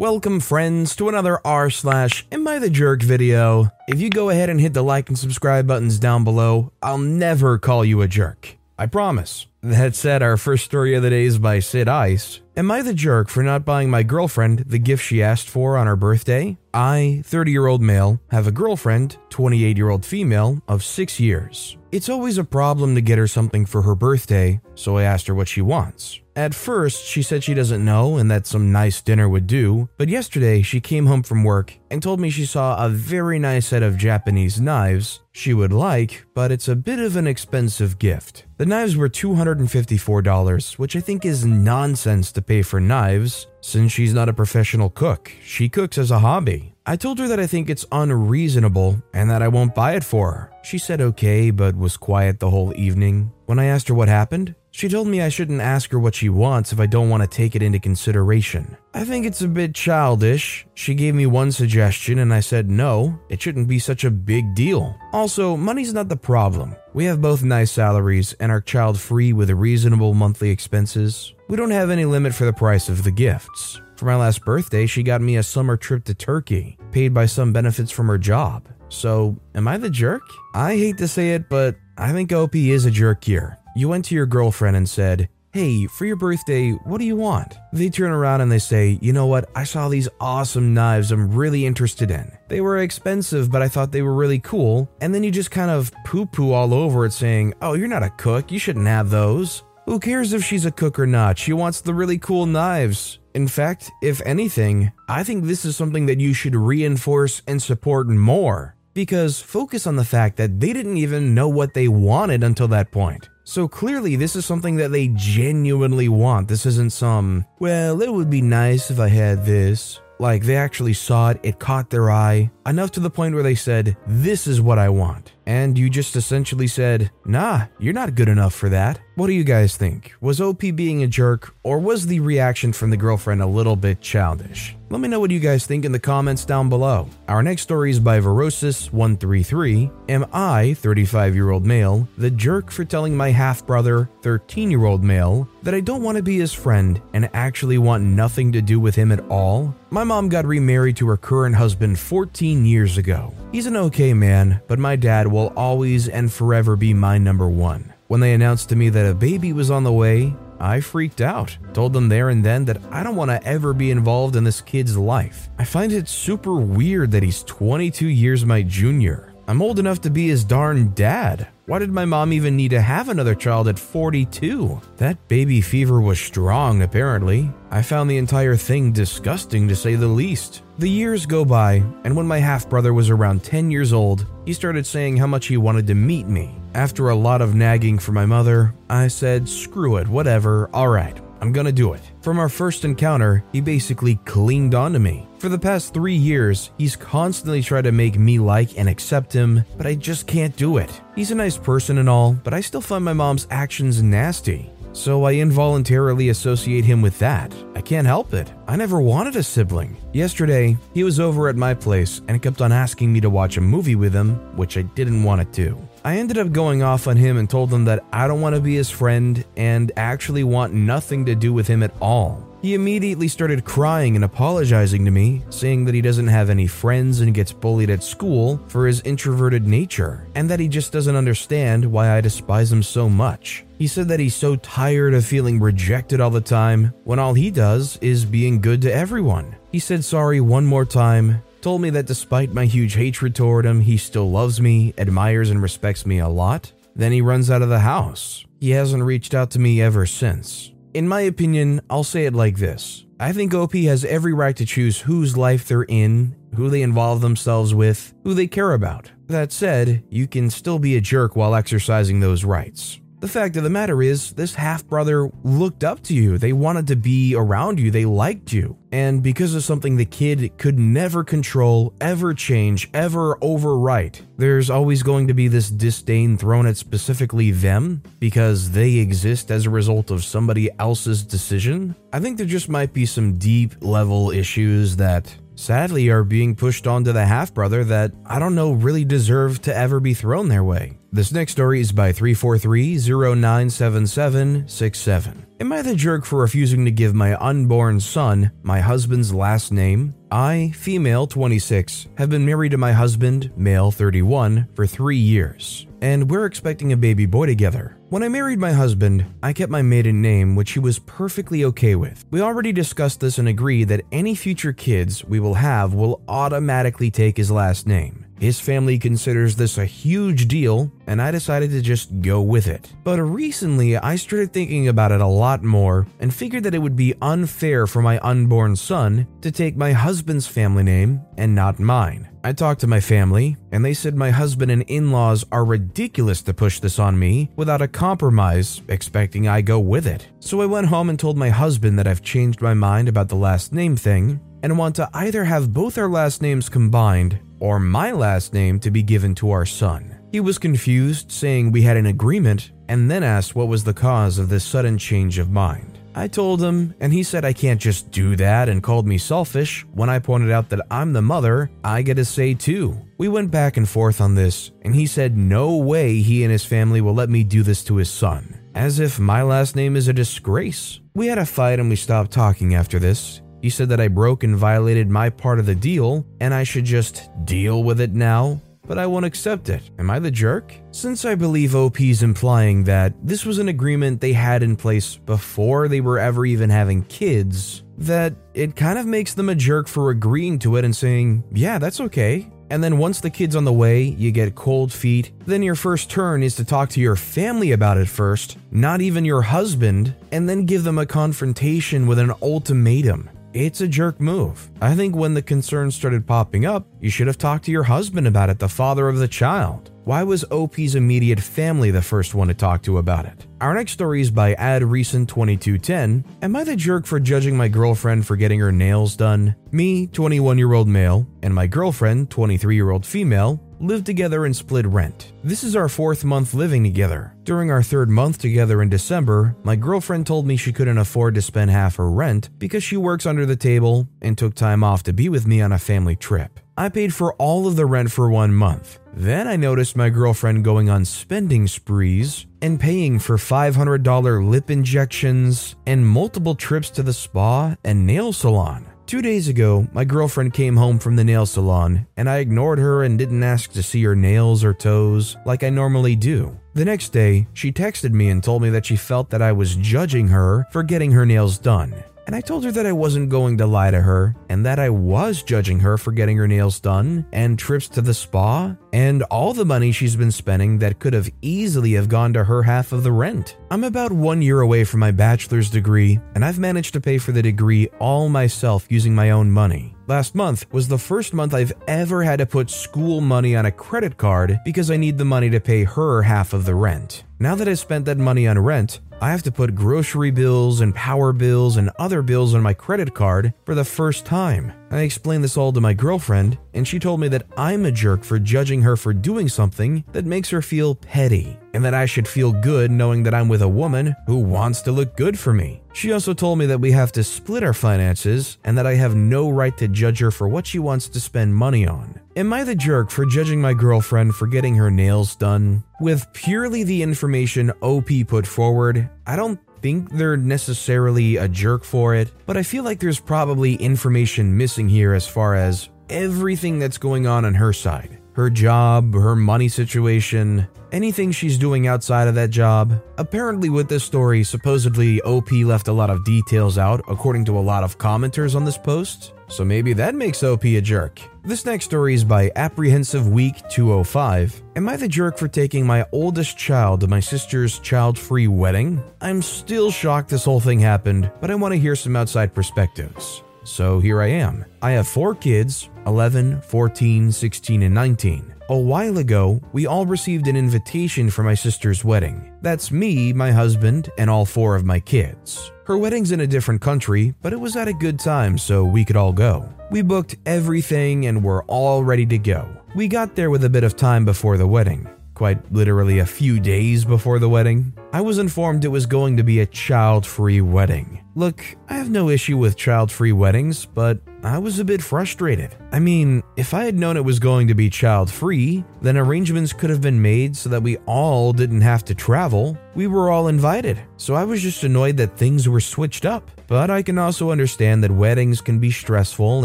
Welcome, friends, to another r slash Am I the Jerk video. If you go ahead and hit the like and subscribe buttons down below, I'll never call you a jerk. I promise. That said, our first story of the day is by Sid Ice. Am I the jerk for not buying my girlfriend the gift she asked for on her birthday? I, 30 year old male, have a girlfriend, 28 year old female, of 6 years. It's always a problem to get her something for her birthday, so I asked her what she wants. At first, she said she doesn't know and that some nice dinner would do, but yesterday she came home from work and told me she saw a very nice set of Japanese knives she would like, but it's a bit of an expensive gift. The knives were $254, which I think is nonsense to pay for knives, since she's not a professional cook. She cooks as a hobby. I told her that I think it's unreasonable and that I won't buy it for her. She said okay, but was quiet the whole evening. When I asked her what happened, she told me I shouldn't ask her what she wants if I don't want to take it into consideration. I think it's a bit childish. She gave me one suggestion and I said no, it shouldn't be such a big deal. Also, money's not the problem. We have both nice salaries and are child free with reasonable monthly expenses. We don't have any limit for the price of the gifts. For my last birthday, she got me a summer trip to Turkey, paid by some benefits from her job. So, am I the jerk? I hate to say it, but I think OP is a jerk here. You went to your girlfriend and said, Hey, for your birthday, what do you want? They turn around and they say, You know what? I saw these awesome knives I'm really interested in. They were expensive, but I thought they were really cool. And then you just kind of poo poo all over it, saying, Oh, you're not a cook. You shouldn't have those. Who cares if she's a cook or not? She wants the really cool knives. In fact, if anything, I think this is something that you should reinforce and support more. Because focus on the fact that they didn't even know what they wanted until that point. So clearly, this is something that they genuinely want. This isn't some, well, it would be nice if I had this. Like, they actually saw it, it caught their eye, enough to the point where they said, This is what I want. And you just essentially said, Nah, you're not good enough for that. What do you guys think? Was OP being a jerk, or was the reaction from the girlfriend a little bit childish? Let me know what you guys think in the comments down below. Our next story is by Verosis133. Am I, 35 year old male, the jerk for telling my half brother, 13 year old male, that I don't want to be his friend and actually want nothing to do with him at all? My mom got remarried to her current husband 14 years ago. He's an okay man, but my dad will always and forever be my number one. When they announced to me that a baby was on the way, I freaked out. Told them there and then that I don't want to ever be involved in this kid's life. I find it super weird that he's 22 years my junior. I'm old enough to be his darn dad. Why did my mom even need to have another child at 42? That baby fever was strong, apparently. I found the entire thing disgusting to say the least. The years go by, and when my half brother was around 10 years old, he started saying how much he wanted to meet me. After a lot of nagging from my mother, I said, screw it, whatever, alright, I'm gonna do it. From our first encounter, he basically clinged onto me. For the past three years, he's constantly tried to make me like and accept him, but I just can't do it. He's a nice person and all, but I still find my mom's actions nasty. So I involuntarily associate him with that. I can't help it. I never wanted a sibling. Yesterday, he was over at my place and kept on asking me to watch a movie with him, which I didn't want to do. I ended up going off on him and told him that I don't want to be his friend and actually want nothing to do with him at all. He immediately started crying and apologizing to me, saying that he doesn't have any friends and gets bullied at school for his introverted nature, and that he just doesn't understand why I despise him so much. He said that he's so tired of feeling rejected all the time when all he does is being good to everyone. He said sorry one more time, told me that despite my huge hatred toward him, he still loves me, admires, and respects me a lot. Then he runs out of the house. He hasn't reached out to me ever since. In my opinion, I'll say it like this I think OP has every right to choose whose life they're in, who they involve themselves with, who they care about. That said, you can still be a jerk while exercising those rights. The fact of the matter is, this half brother looked up to you. They wanted to be around you. They liked you. And because of something the kid could never control, ever change, ever overwrite, there's always going to be this disdain thrown at specifically them because they exist as a result of somebody else's decision. I think there just might be some deep level issues that sadly are being pushed onto the half brother that I don't know really deserve to ever be thrown their way. This next story is by 343097767. Am I the jerk for refusing to give my unborn son my husband's last name? I, female 26, have been married to my husband, male 31, for three years, and we're expecting a baby boy together. When I married my husband, I kept my maiden name, which he was perfectly okay with. We already discussed this and agreed that any future kids we will have will automatically take his last name. His family considers this a huge deal, and I decided to just go with it. But recently, I started thinking about it a lot more and figured that it would be unfair for my unborn son to take my husband's family name and not mine. I talked to my family, and they said my husband and in laws are ridiculous to push this on me without a compromise, expecting I go with it. So I went home and told my husband that I've changed my mind about the last name thing and want to either have both our last names combined or my last name to be given to our son. He was confused, saying we had an agreement, and then asked what was the cause of this sudden change of mind. I told him, and he said I can't just do that and called me selfish. When I pointed out that I'm the mother, I get a say too. We went back and forth on this, and he said no way he and his family will let me do this to his son, as if my last name is a disgrace. We had a fight and we stopped talking after this. He said that I broke and violated my part of the deal, and I should just deal with it now, but I won't accept it. Am I the jerk? Since I believe OP's implying that this was an agreement they had in place before they were ever even having kids, that it kind of makes them a jerk for agreeing to it and saying, yeah, that's okay. And then once the kid's on the way, you get cold feet. Then your first turn is to talk to your family about it first, not even your husband, and then give them a confrontation with an ultimatum. It's a jerk move. I think when the concerns started popping up, you should have talked to your husband about it, the father of the child. Why was OP's immediate family the first one to talk to about it? Our next story is by Ad Recent 2210. Am I the jerk for judging my girlfriend for getting her nails done? Me, 21 year old male, and my girlfriend, 23 year old female, live together and split rent. This is our fourth month living together. During our third month together in December, my girlfriend told me she couldn't afford to spend half her rent because she works under the table and took time off to be with me on a family trip. I paid for all of the rent for one month. Then I noticed my girlfriend going on spending sprees and paying for $500 lip injections and multiple trips to the spa and nail salon. Two days ago, my girlfriend came home from the nail salon, and I ignored her and didn't ask to see her nails or toes like I normally do. The next day, she texted me and told me that she felt that I was judging her for getting her nails done. And I told her that I wasn't going to lie to her and that I was judging her for getting her nails done and trips to the spa and all the money she's been spending that could have easily have gone to her half of the rent. I'm about 1 year away from my bachelor's degree and I've managed to pay for the degree all myself using my own money. Last month was the first month I've ever had to put school money on a credit card because I need the money to pay her half of the rent. Now that I've spent that money on rent, I have to put grocery bills and power bills and other bills on my credit card for the first time. I explained this all to my girlfriend, and she told me that I'm a jerk for judging her for doing something that makes her feel petty, and that I should feel good knowing that I'm with a woman who wants to look good for me. She also told me that we have to split our finances and that I have no right to judge her for what she wants to spend money on. Am I the jerk for judging my girlfriend for getting her nails done? With purely the information OP put forward, I don't think they're necessarily a jerk for it, but I feel like there's probably information missing here as far as everything that's going on on her side her job, her money situation, anything she's doing outside of that job. Apparently, with this story, supposedly OP left a lot of details out, according to a lot of commenters on this post. So maybe that makes OP a jerk. This next story is by Apprehensive Week 205. Am I the jerk for taking my oldest child to my sister's child free wedding? I'm still shocked this whole thing happened, but I want to hear some outside perspectives. So here I am. I have four kids 11, 14, 16, and 19. A while ago, we all received an invitation for my sister's wedding. That's me, my husband, and all four of my kids. Her wedding's in a different country, but it was at a good time so we could all go. We booked everything and were all ready to go. We got there with a bit of time before the wedding quite literally a few days before the wedding, I was informed it was going to be a child free wedding. Look, I have no issue with child free weddings, but I was a bit frustrated. I mean, if I had known it was going to be child free, then arrangements could have been made so that we all didn't have to travel. We were all invited, so I was just annoyed that things were switched up. But I can also understand that weddings can be stressful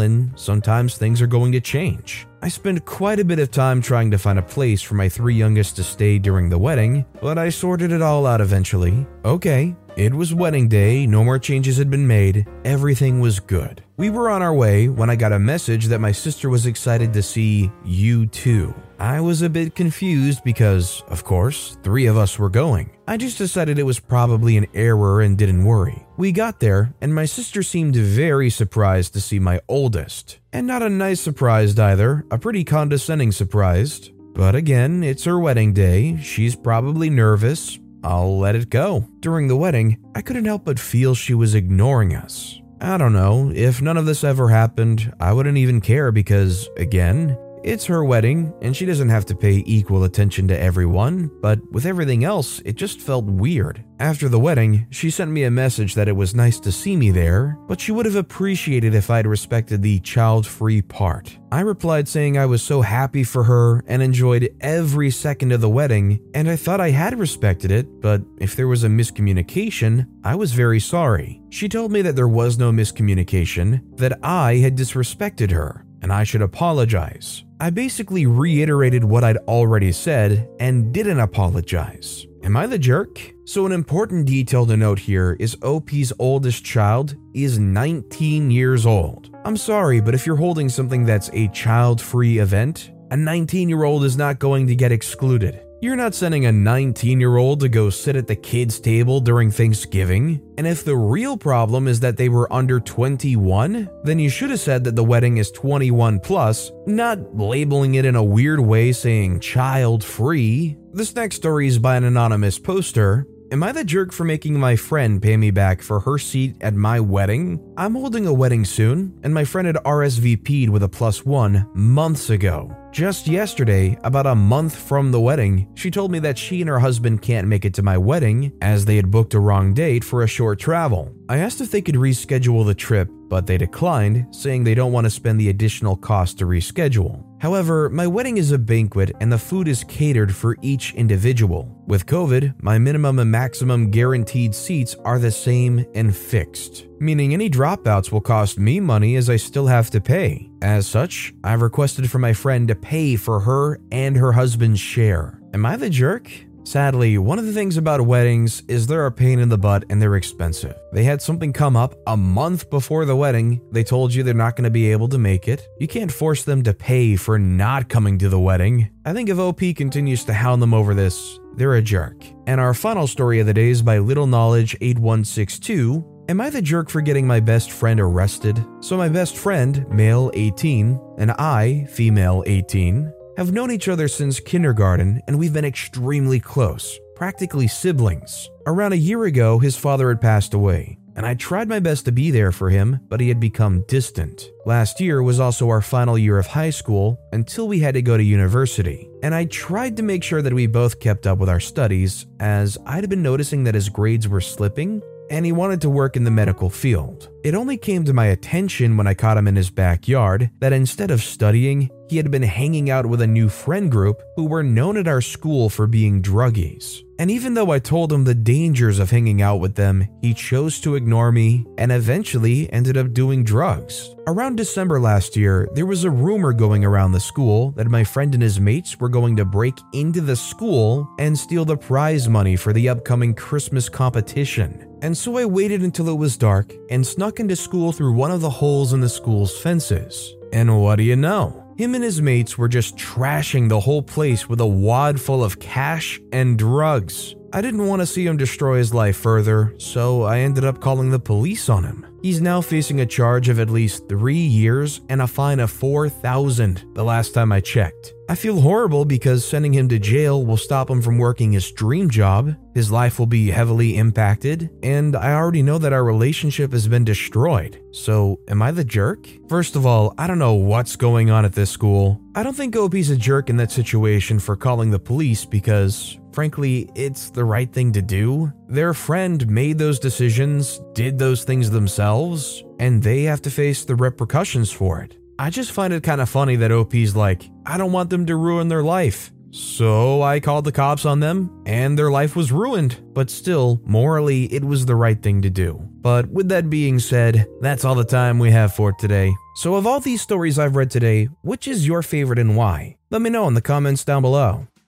and sometimes things are going to change. I spent quite a bit of time trying to find a place for my three youngest to stay during the wedding, but I sorted it all out eventually. Okay, it was wedding day, no more changes had been made, everything was good. We were on our way when I got a message that my sister was excited to see you too. I was a bit confused because, of course, three of us were going. I just decided it was probably an error and didn't worry. We got there, and my sister seemed very surprised to see my oldest. And not a nice surprise either, a pretty condescending surprise. But again, it's her wedding day, she's probably nervous. I'll let it go. During the wedding, I couldn't help but feel she was ignoring us. I don't know, if none of this ever happened, I wouldn't even care because, again, it's her wedding, and she doesn't have to pay equal attention to everyone, but with everything else, it just felt weird. After the wedding, she sent me a message that it was nice to see me there, but she would have appreciated if I'd respected the child free part. I replied saying I was so happy for her and enjoyed every second of the wedding, and I thought I had respected it, but if there was a miscommunication, I was very sorry. She told me that there was no miscommunication, that I had disrespected her, and I should apologize. I basically reiterated what I'd already said and didn't apologize. Am I the jerk? So, an important detail to note here is OP's oldest child is 19 years old. I'm sorry, but if you're holding something that's a child free event, a 19 year old is not going to get excluded. You're not sending a 19 year old to go sit at the kids' table during Thanksgiving. And if the real problem is that they were under 21, then you should have said that the wedding is 21 plus, not labeling it in a weird way saying child free. This next story is by an anonymous poster, Am I the jerk for making my friend pay me back for her seat at my wedding? I'm holding a wedding soon, and my friend had RSVP'd with a plus one months ago. Just yesterday, about a month from the wedding, she told me that she and her husband can't make it to my wedding as they had booked a wrong date for a short travel. I asked if they could reschedule the trip, but they declined, saying they don't want to spend the additional cost to reschedule. However, my wedding is a banquet and the food is catered for each individual. With COVID, my minimum and maximum guaranteed seats are the same and fixed, meaning any dropouts will cost me money as I still have to pay. As such, I've requested for my friend to pay for her and her husband's share. Am I the jerk? Sadly, one of the things about weddings is they're a pain in the butt and they're expensive. They had something come up a month before the wedding. They told you they're not going to be able to make it. You can't force them to pay for not coming to the wedding. I think if OP continues to hound them over this, they're a jerk. And our final story of the day is by Little Knowledge 8162. Am I the jerk for getting my best friend arrested? So, my best friend, male 18, and I, female 18, have known each other since kindergarten and we've been extremely close, practically siblings. Around a year ago, his father had passed away, and I tried my best to be there for him, but he had become distant. Last year was also our final year of high school until we had to go to university, and I tried to make sure that we both kept up with our studies, as I'd been noticing that his grades were slipping and he wanted to work in the medical field. It only came to my attention when I caught him in his backyard that instead of studying, he had been hanging out with a new friend group who were known at our school for being druggies. And even though I told him the dangers of hanging out with them, he chose to ignore me and eventually ended up doing drugs. Around December last year, there was a rumor going around the school that my friend and his mates were going to break into the school and steal the prize money for the upcoming Christmas competition. And so I waited until it was dark and snuck into school through one of the holes in the school's fences. And what do you know? Him and his mates were just trashing the whole place with a wad full of cash and drugs. I didn't want to see him destroy his life further, so I ended up calling the police on him. He's now facing a charge of at least three years and a fine of 4000 the last time I checked. I feel horrible because sending him to jail will stop him from working his dream job, his life will be heavily impacted, and I already know that our relationship has been destroyed. So, am I the jerk? First of all, I don't know what's going on at this school. I don't think OP's a jerk in that situation for calling the police because, frankly, it's the right thing to do. Their friend made those decisions, did those things themselves, and they have to face the repercussions for it. I just find it kind of funny that OP's like, I don't want them to ruin their life. So I called the cops on them, and their life was ruined. But still, morally, it was the right thing to do. But with that being said, that's all the time we have for today. So, of all these stories I've read today, which is your favorite and why? Let me know in the comments down below.